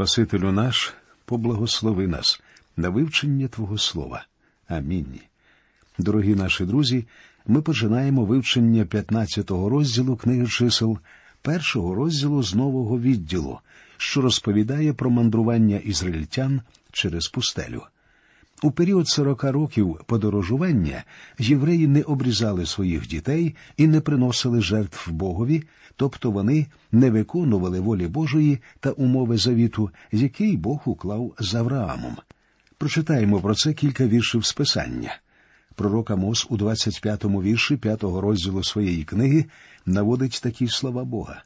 Спасителю наш, поблагослови нас на вивчення Твого Слова. Амінь. Дорогі наші друзі, ми починаємо вивчення 15-го розділу книги чисел, першого розділу з нового відділу, що розповідає про мандрування ізраїльтян через пустелю. У період сорока років подорожування євреї не обрізали своїх дітей і не приносили жертв Богові, тобто вони не виконували волі Божої та умови завіту, який Бог уклав з Авраамом. Прочитаємо про це кілька віршів з Писання. Пророк Амос у 25-му вірші 5-го розділу своєї книги наводить такі слова Бога.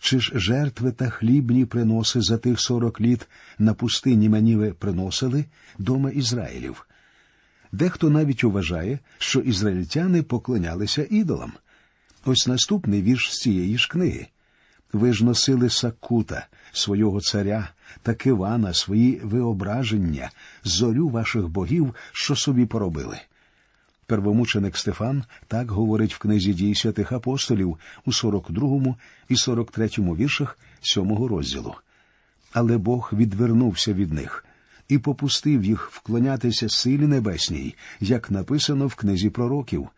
Чи ж жертви та хлібні приноси за тих сорок літ на пустині мені ви приносили дома Ізраїлів? Дехто навіть вважає, що ізраїльтяни поклонялися ідолам. Ось наступний вірш з цієї ж книги. Ви ж носили Сакута, свого царя та Кивана, свої виображення, зорю ваших богів, що собі поробили. Первомученик Стефан так говорить в книзі дій святих апостолів у 42 і 43 віршах 7 розділу. Але Бог відвернувся від них і попустив їх вклонятися силі небесній, як написано в книзі пророків.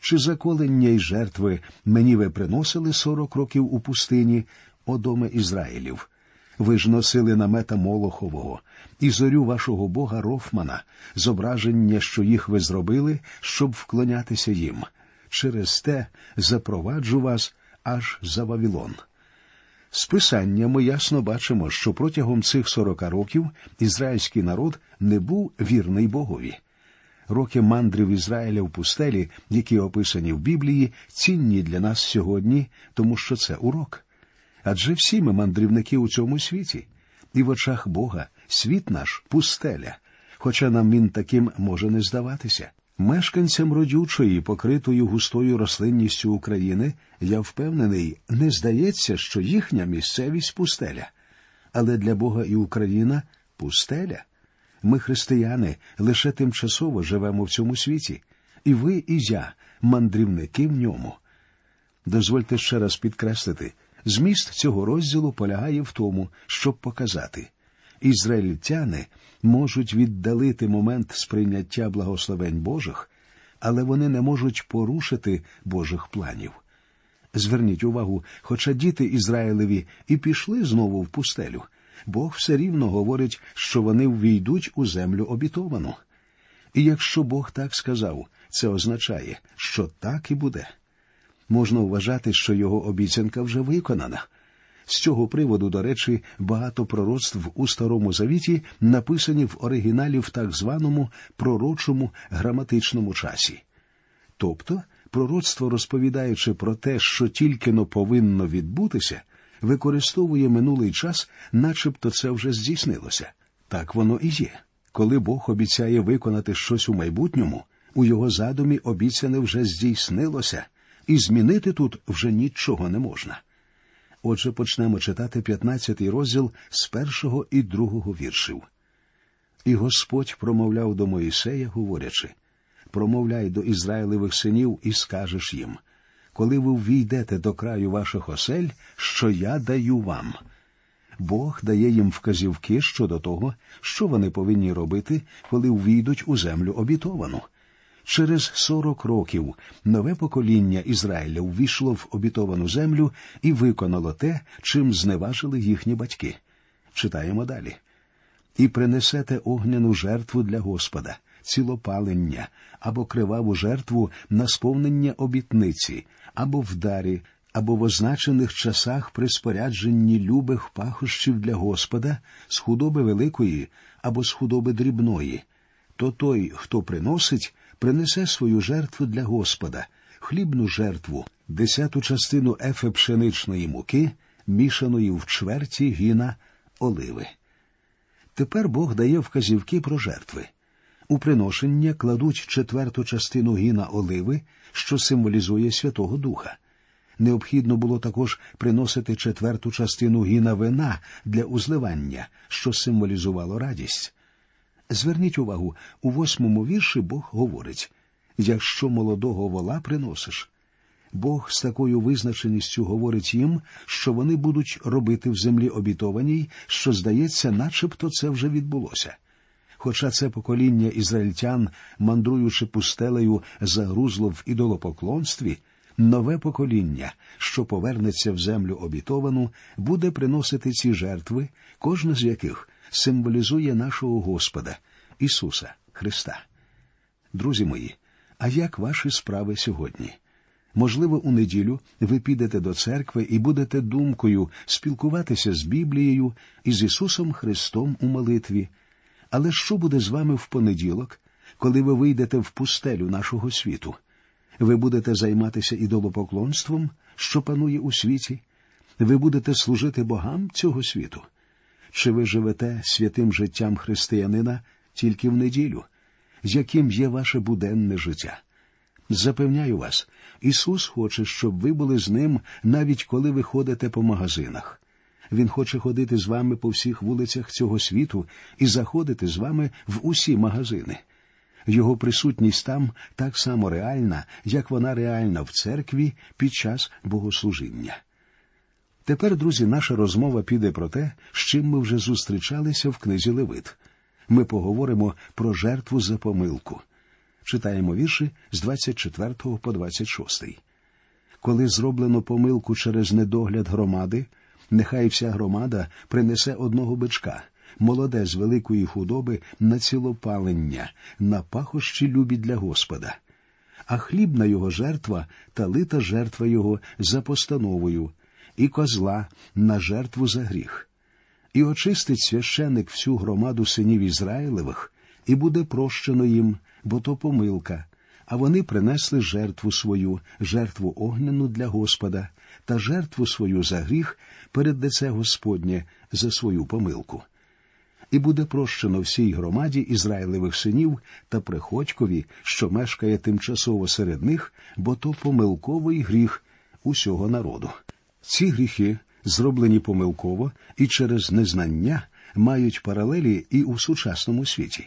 Чи заколення й жертви мені ви приносили сорок років у пустині, о доме Ізраїлів? Ви ж носили намета Молохового і зорю вашого бога Рофмана, зображення, що їх ви зробили, щоб вклонятися їм. Через те запроваджу вас аж за Вавилон. З писання ми ясно бачимо, що протягом цих сорока років ізраїльський народ не був вірний Богові. Роки мандрів Ізраїля в пустелі, які описані в Біблії, цінні для нас сьогодні, тому що це урок. Адже всі ми мандрівники у цьому світі, і в очах Бога світ наш пустеля, хоча нам він таким може не здаватися. Мешканцям родючої, покритої густою рослинністю України, я впевнений, не здається, що їхня місцевість пустеля. Але для Бога і Україна пустеля. Ми, християни, лише тимчасово живемо в цьому світі, і ви, і я, мандрівники в ньому. Дозвольте ще раз підкреслити, зміст цього розділу полягає в тому, щоб показати ізраїльтяни можуть віддалити момент сприйняття благословень Божих, але вони не можуть порушити Божих планів. Зверніть увагу, хоча діти Ізраїлеві і пішли знову в пустелю, Бог все рівно говорить, що вони ввійдуть у землю обітовану. І якщо Бог так сказав, це означає, що так і буде. Можна вважати, що його обіцянка вже виконана. З цього приводу, до речі, багато пророцтв у Старому Завіті написані в оригіналі в так званому пророчому граматичному часі. Тобто, пророцтво, розповідаючи про те, що тільки но повинно відбутися, використовує минулий час, начебто це вже здійснилося. Так воно і є. Коли Бог обіцяє виконати щось у майбутньому, у його задумі обіцяне вже здійснилося, і змінити тут вже нічого не можна. Отже, почнемо читати 15-й розділ з першого і другого віршів. І Господь промовляв до Моїсея, говорячи промовляй до Ізраїлевих синів і скажеш їм коли ви ввійдете до краю ваших осель, що я даю вам. Бог дає їм вказівки щодо того, що вони повинні робити, коли ввійдуть у землю обітовану. Через сорок років нове покоління Ізраїля ввійшло в обітовану землю і виконало те, чим зневажили їхні батьки. Читаємо далі. І принесете огняну жертву для Господа, цілопалення або криваву жертву на сповнення обітниці, або в дарі, або в означених часах при спорядженні любих пахощів для Господа з худоби великої або з худоби дрібної, то той, хто приносить, принесе свою жертву для Господа, хлібну жертву, десяту частину ефе пшеничної муки, мішаної в чверті гіна оливи. Тепер Бог дає вказівки про жертви. У приношення кладуть четверту частину гіна оливи, що символізує Святого Духа. Необхідно було також приносити четверту частину гіна вина для узливання, що символізувало радість. Зверніть увагу, у восьмому вірші Бог говорить якщо молодого вола приносиш. Бог з такою визначеністю говорить їм, що вони будуть робити в землі обітованій, що, здається, начебто це вже відбулося. Хоча це покоління ізраїльтян, мандруючи пустелею, загрузло в ідолопоклонстві, нове покоління, що повернеться в землю обітовану, буде приносити ці жертви, кожна з яких символізує нашого Господа, Ісуса Христа. Друзі мої, а як ваші справи сьогодні? Можливо, у неділю ви підете до церкви і будете думкою спілкуватися з Біблією і з Ісусом Христом у молитві. Але що буде з вами в понеділок, коли ви вийдете в пустелю нашого світу? Ви будете займатися ідолопоклонством, що панує у світі? Ви будете служити богам цього світу? Чи ви живете святим життям християнина тільки в неділю? з Яким є ваше буденне життя? Запевняю вас, Ісус хоче, щоб ви були з ним, навіть коли ви ходите по магазинах. Він хоче ходити з вами по всіх вулицях цього світу і заходити з вами в усі магазини. Його присутність там так само реальна, як вона реальна в церкві під час богослужіння. Тепер, друзі, наша розмова піде про те, з чим ми вже зустрічалися в книзі Левит. Ми поговоримо про жертву за помилку. Читаємо вірші з 24 по 26. Коли зроблено помилку через недогляд громади, нехай вся громада принесе одного бичка, молоде з великої худоби на цілопалення, на пахощі любі для Господа, а хлібна його жертва та лита жертва його за постановою, і козла на жертву за гріх. І очистить священик всю громаду синів Ізраїлевих, і буде прощено їм, бо то помилка. А вони принесли жертву свою, жертву огняну для Господа, та жертву свою за гріх перед лице Господнє за свою помилку. І буде прощено всій громаді Ізраїлевих синів та приходькові, що мешкає тимчасово серед них, бо то помилковий гріх усього народу. Ці гріхи, зроблені помилково і через незнання, мають паралелі і у сучасному світі.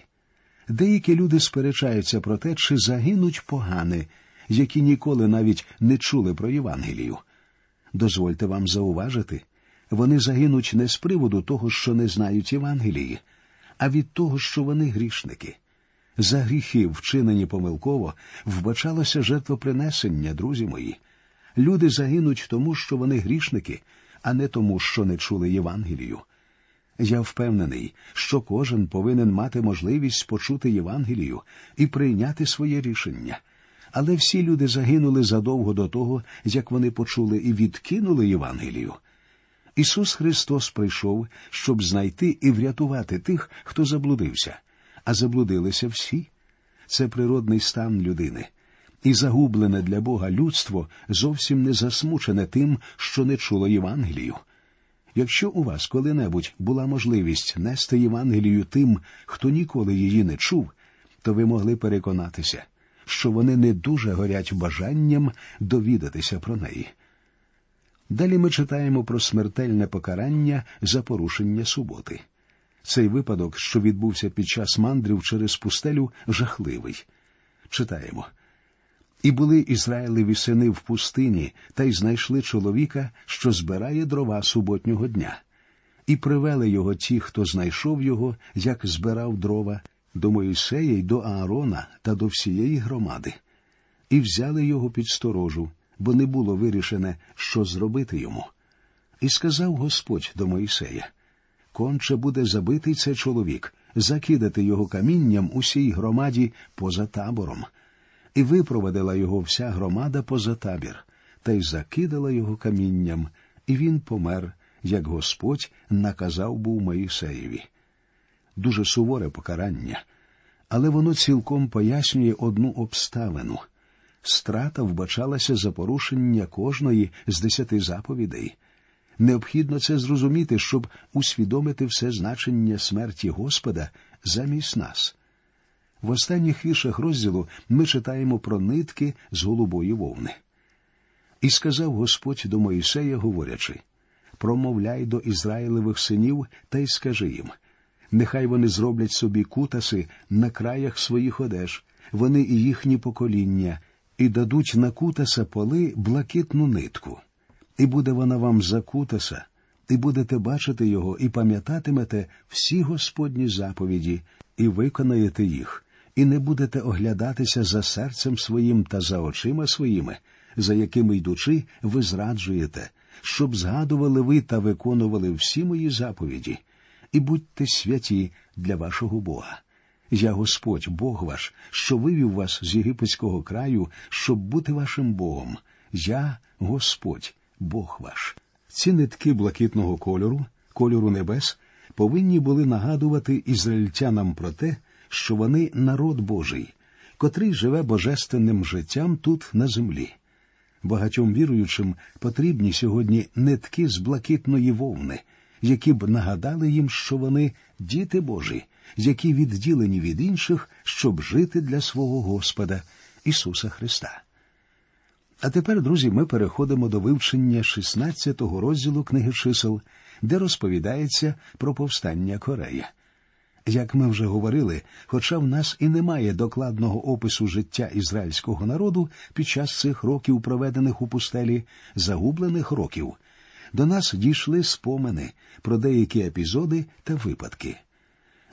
Деякі люди сперечаються про те, чи загинуть погани, які ніколи навіть не чули про Євангелію. Дозвольте вам зауважити, вони загинуть не з приводу того, що не знають Євангелії, а від того, що вони грішники. За гріхи, вчинені помилково, вбачалося жертвопринесення, друзі мої. Люди загинуть тому, що вони грішники, а не тому, що не чули Євангелію. Я впевнений, що кожен повинен мати можливість почути Євангелію і прийняти своє рішення. Але всі люди загинули задовго до того, як вони почули і відкинули Євангелію. Ісус Христос прийшов, щоб знайти і врятувати тих, хто заблудився, а заблудилися всі. Це природний стан людини, і загублене для Бога людство зовсім не засмучене тим, що не чуло Євангелію. Якщо у вас коли-небудь була можливість нести Євангелію тим, хто ніколи її не чув, то ви могли переконатися, що вони не дуже горять бажанням довідатися про неї. Далі ми читаємо про смертельне покарання за порушення суботи. Цей випадок, що відбувся під час мандрів через пустелю, жахливий. Читаємо. І були Ізраїлеві сини в пустині, та й знайшли чоловіка, що збирає дрова суботнього дня. І привели його ті, хто знайшов його, як збирав дрова, до Моїсея й до Аарона та до всієї громади, і взяли його під сторожу, бо не було вирішене, що зробити йому. І сказав Господь до Моїсея Конче буде забитий цей чоловік, закидати його камінням усій громаді поза табором і випровадила його вся громада поза табір, та й закидала його камінням, і він помер, як Господь наказав був Моїсеєві. Дуже суворе покарання, але воно цілком пояснює одну обставину страта вбачалася за порушення кожної з десяти заповідей. Необхідно це зрозуміти, щоб усвідомити все значення смерті Господа замість нас. В останніх віршах розділу ми читаємо про нитки з голубої вовни. І сказав Господь до Моїсея, говорячи промовляй до Ізраїлевих синів та й скажи їм нехай вони зроблять собі кутаси на краях своїх одеж, вони і їхні покоління, і дадуть на кутаса поли блакитну нитку, і буде вона вам за кутаса, і будете бачити його, і пам'ятатимете всі Господні заповіді, і виконаєте їх, і не будете оглядатися за серцем своїм та за очима своїми, за якими йдучи, ви зраджуєте, щоб згадували ви та виконували всі мої заповіді, і будьте святі для вашого Бога. Я Господь, Бог ваш, що вивів вас з єгипетського краю, щоб бути вашим Богом. Я Господь, Бог ваш. Ці нитки блакитного кольору, кольору небес, повинні були нагадувати ізраїльтянам про те, що вони народ Божий, котрий живе божественним життям тут на землі. Багатьом віруючим потрібні сьогодні нитки з блакитної вовни, які б нагадали їм, що вони діти Божі, які відділені від інших, щоб жити для свого Господа Ісуса Христа. А тепер, друзі, ми переходимо до вивчення 16-го розділу книги чисел, де розповідається про повстання Корея. Як ми вже говорили, хоча в нас і немає докладного опису життя ізраїльського народу під час цих років, проведених у пустелі, загублених років, до нас дійшли спомини про деякі епізоди та випадки.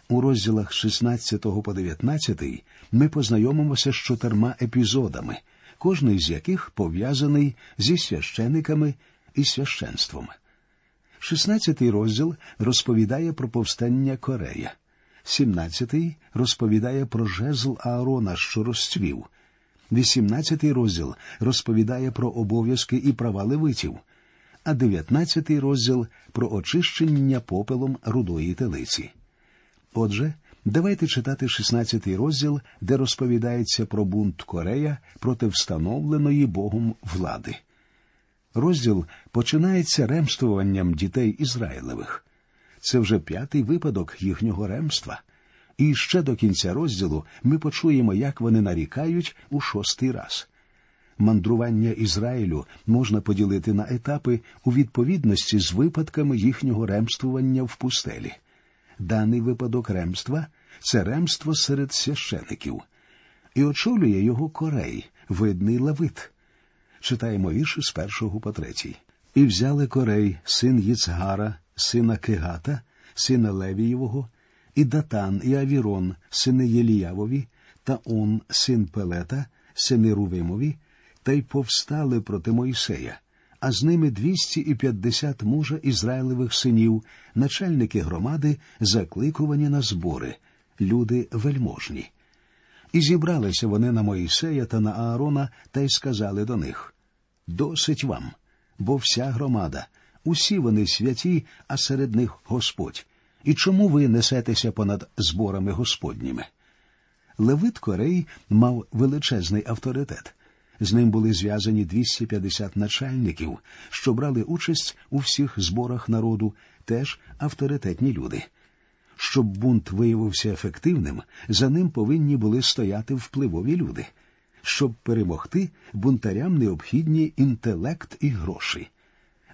У розділах 16 по 19 ми познайомимося з чотирма епізодами, кожний з яких пов'язаний зі священиками і священством. 16 розділ розповідає про повстання Корея. 17-й розповідає про жезл Аарона, що розцвів. 18-й розділ розповідає про обов'язки і права левитів, а 19-й розділ про очищення попелом рудої телиці. Отже, давайте читати 16-й розділ, де розповідається про бунт Корея проти встановленої Богом влади. Розділ починається ремствуванням дітей Ізраїлевих. Це вже п'ятий випадок їхнього ремства. І ще до кінця розділу ми почуємо, як вони нарікають у шостий раз. Мандрування Ізраїлю можна поділити на етапи у відповідності з випадками їхнього ремствування в пустелі. Даний випадок ремства це ремство серед священиків, і очолює його корей, видний левит. Читаємо вірші з першого по третій. І взяли корей, син Їцгара, сина Кигата, сина Левієвого, і Датан, і Авірон, сини Єліявові, та Он, син Пелета, сини Рувимові, та й повстали проти Мойсея, а з ними двісті і п'ятдесят мужа Ізраїлевих синів, начальники громади, закликувані на збори, люди вельможні. І зібралися вони на Моїсея та на Аарона та й сказали до них Досить вам, бо вся громада, усі вони святі, а серед них Господь. І чому ви несетеся понад зборами Господніми? Левит Корей мав величезний авторитет. З ним були зв'язані 250 начальників, що брали участь у всіх зборах народу, теж авторитетні люди. Щоб бунт виявився ефективним, за ним повинні були стояти впливові люди. Щоб перемогти, бунтарям необхідні інтелект і гроші.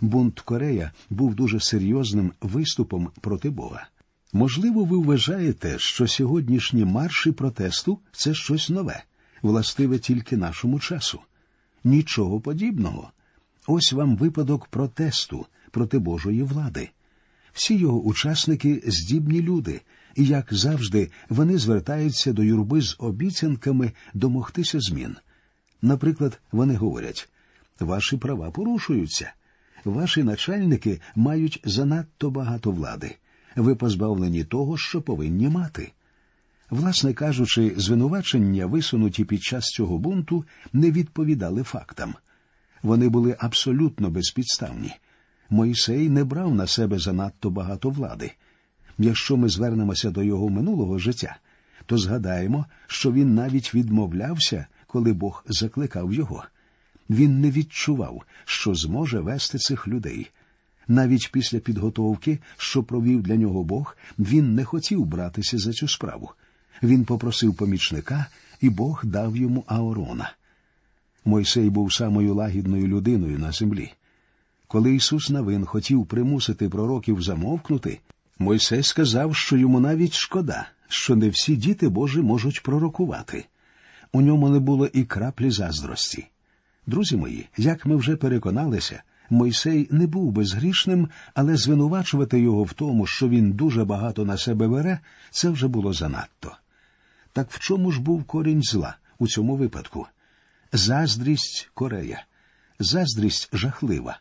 Бунт Корея був дуже серйозним виступом проти Бога. Можливо, ви вважаєте, що сьогоднішні марші протесту це щось нове, властиве тільки нашому часу. Нічого подібного. Ось вам випадок протесту проти Божої влади. Всі його учасники здібні люди, і, як завжди, вони звертаються до юрби з обіцянками домогтися змін. Наприклад, вони говорять ваші права порушуються, ваші начальники мають занадто багато влади, ви позбавлені того, що повинні мати. Власне кажучи, звинувачення, висунуті під час цього бунту, не відповідали фактам. Вони були абсолютно безпідставні. Мойсей не брав на себе занадто багато влади. Якщо ми звернемося до його минулого життя, то згадаємо, що він навіть відмовлявся, коли Бог закликав його. Він не відчував, що зможе вести цих людей. Навіть після підготовки, що провів для нього Бог, він не хотів братися за цю справу. Він попросив помічника, і Бог дав йому Аорона. Мойсей був самою лагідною людиною на землі. Коли Ісус Навин хотів примусити пророків замовкнути, Мойсей сказав, що йому навіть шкода, що не всі діти Божі можуть пророкувати. У ньому не було і краплі заздрості. Друзі мої, як ми вже переконалися, Мойсей не був безгрішним, але звинувачувати його в тому, що він дуже багато на себе бере, це вже було занадто. Так в чому ж був корінь зла у цьому випадку? Заздрість Корея, заздрість жахлива.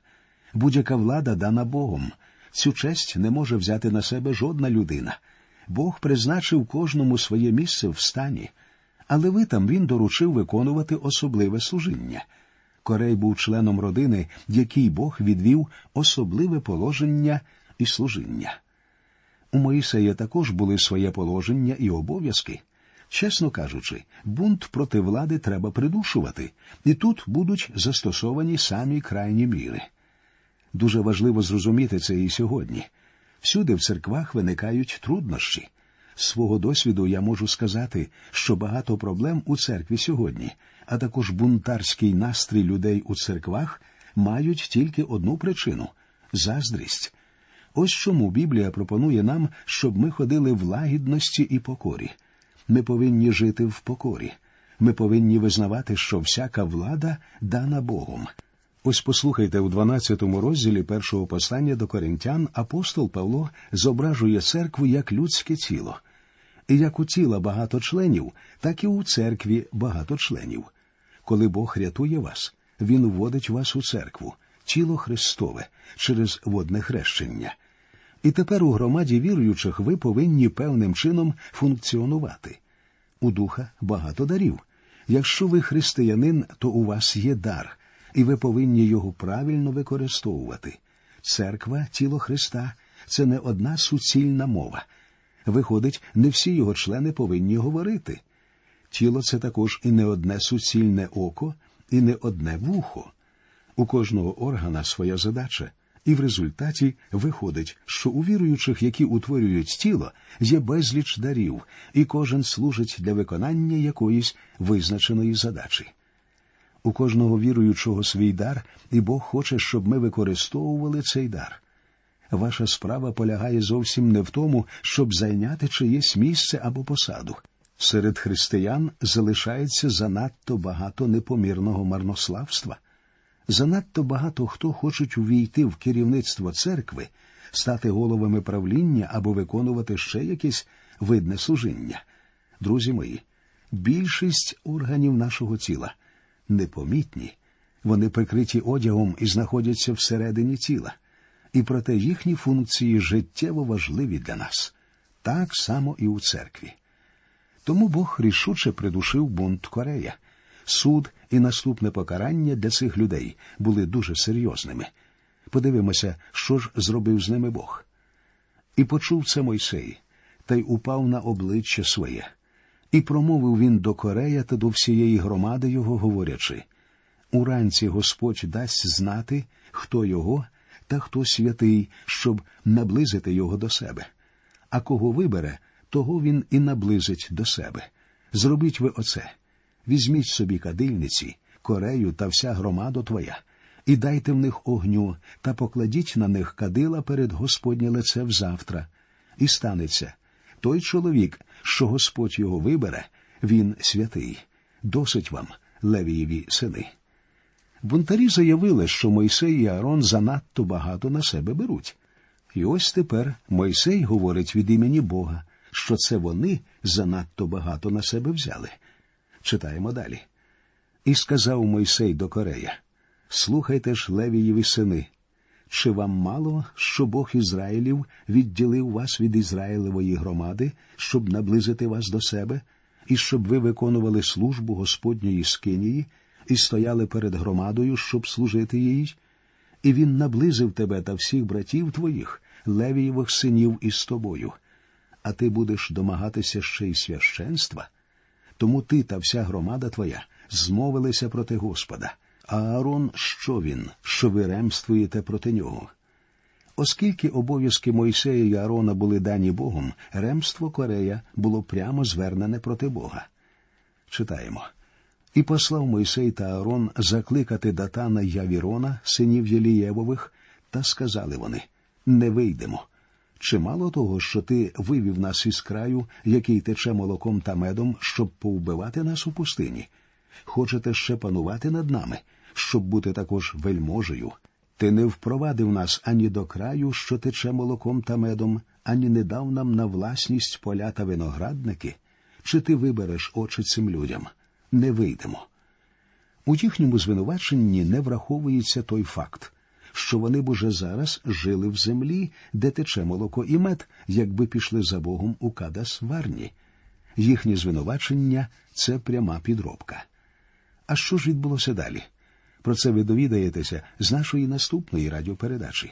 Будь-яка влада дана Богом. Цю честь не може взяти на себе жодна людина. Бог призначив кожному своє місце в стані, але ви там він доручив виконувати особливе служіння. Корей був членом родини, який Бог відвів особливе положення і служіння. У Моїсея також були своє положення і обов'язки. Чесно кажучи, бунт проти влади треба придушувати, і тут будуть застосовані самі крайні міри. Дуже важливо зрозуміти це і сьогодні. Всюди в церквах виникають труднощі. З свого досвіду я можу сказати, що багато проблем у церкві сьогодні, а також бунтарський настрій людей у церквах мають тільки одну причину заздрість. Ось чому Біблія пропонує нам, щоб ми ходили в лагідності і покорі. Ми повинні жити в покорі. Ми повинні визнавати, що всяка влада дана Богом. Ось послухайте у 12 розділі першого послання до коринтян апостол Павло зображує церкву як людське тіло. І як у тіла багато членів, так і у церкві багато членів. Коли Бог рятує вас, Він вводить вас у церкву, тіло Христове через водне хрещення. І тепер у громаді віруючих ви повинні певним чином функціонувати. У духа багато дарів. Якщо ви християнин, то у вас є дар, і ви повинні його правильно використовувати. Церква, тіло Христа це не одна суцільна мова. Виходить, не всі його члени повинні говорити. Тіло це також і не одне суцільне око, і не одне вухо. У кожного органа своя задача, і в результаті виходить, що у віруючих, які утворюють тіло, є безліч дарів, і кожен служить для виконання якоїсь визначеної задачі. У кожного віруючого свій дар, і Бог хоче, щоб ми використовували цей дар. Ваша справа полягає зовсім не в тому, щоб зайняти чиєсь місце або посаду. Серед християн залишається занадто багато непомірного марнославства. Занадто багато хто хочуть увійти в керівництво церкви, стати головами правління або виконувати ще якесь видне служіння. Друзі мої, більшість органів нашого тіла непомітні, вони прикриті одягом і знаходяться всередині тіла, і проте їхні функції життєво важливі для нас, так само і у церкві. Тому Бог рішуче придушив бунт Корея. Суд і наступне покарання для цих людей були дуже серйозними. Подивимося, що ж зробив з ними Бог. І почув це Мойсей, та й упав на обличчя своє. І промовив він до Корея та до всієї громади його, говорячи Уранці Господь дасть знати, хто його та хто святий, щоб наблизити його до себе. А кого вибере, того він і наблизить до себе. Зробіть ви оце. Візьміть собі кадильниці, корею та вся громада твоя, і дайте в них огню та покладіть на них кадила перед Господнє лице взавтра. І станеться той чоловік, що Господь його вибере, він святий. Досить вам, Левієві сини. Бунтарі заявили, що Мойсей і Аарон занадто багато на себе беруть. І ось тепер Мойсей говорить від імені Бога, що це вони занадто багато на себе взяли. Читаємо далі. І сказав Мойсей до Корея Слухайте ж, Левієві сини, чи вам мало, що Бог Ізраїлів відділив вас від Ізраїлевої громади, щоб наблизити вас до себе, і щоб ви виконували службу Господньої скинії і стояли перед громадою, щоб служити їй? І він наблизив тебе та всіх братів твоїх, Левієвих синів із тобою, а ти будеш домагатися ще й священства. Тому ти та вся громада твоя змовилися проти Господа. А Аарон, що він, що ви ремствуєте проти нього? Оскільки обов'язки Мойсея і Аарона були дані Богом, ремство Корея було прямо звернене проти Бога. Читаємо. І послав Мойсей та Аарон закликати Датана Явірона, синів Єлієвових, та сказали вони не вийдемо. Чи мало того, що ти вивів нас із краю, який тече молоком та медом, щоб повбивати нас у пустині? Хочете ще панувати над нами, щоб бути також вельможею? Ти не впровадив нас ані до краю, що тече молоком та медом, ані не дав нам на власність поля та виноградники? Чи ти вибереш очі цим людям? Не вийдемо. У їхньому звинуваченні не враховується той факт, що вони б уже зараз жили в землі, де тече молоко і мед, якби пішли за Богом у Кадас Варні. Їхнє звинувачення це пряма підробка. А що ж відбулося далі? Про це ви довідаєтеся з нашої наступної радіопередачі.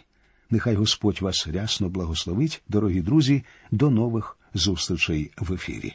Нехай Господь вас рясно благословить, дорогі друзі, до нових зустрічей в ефірі.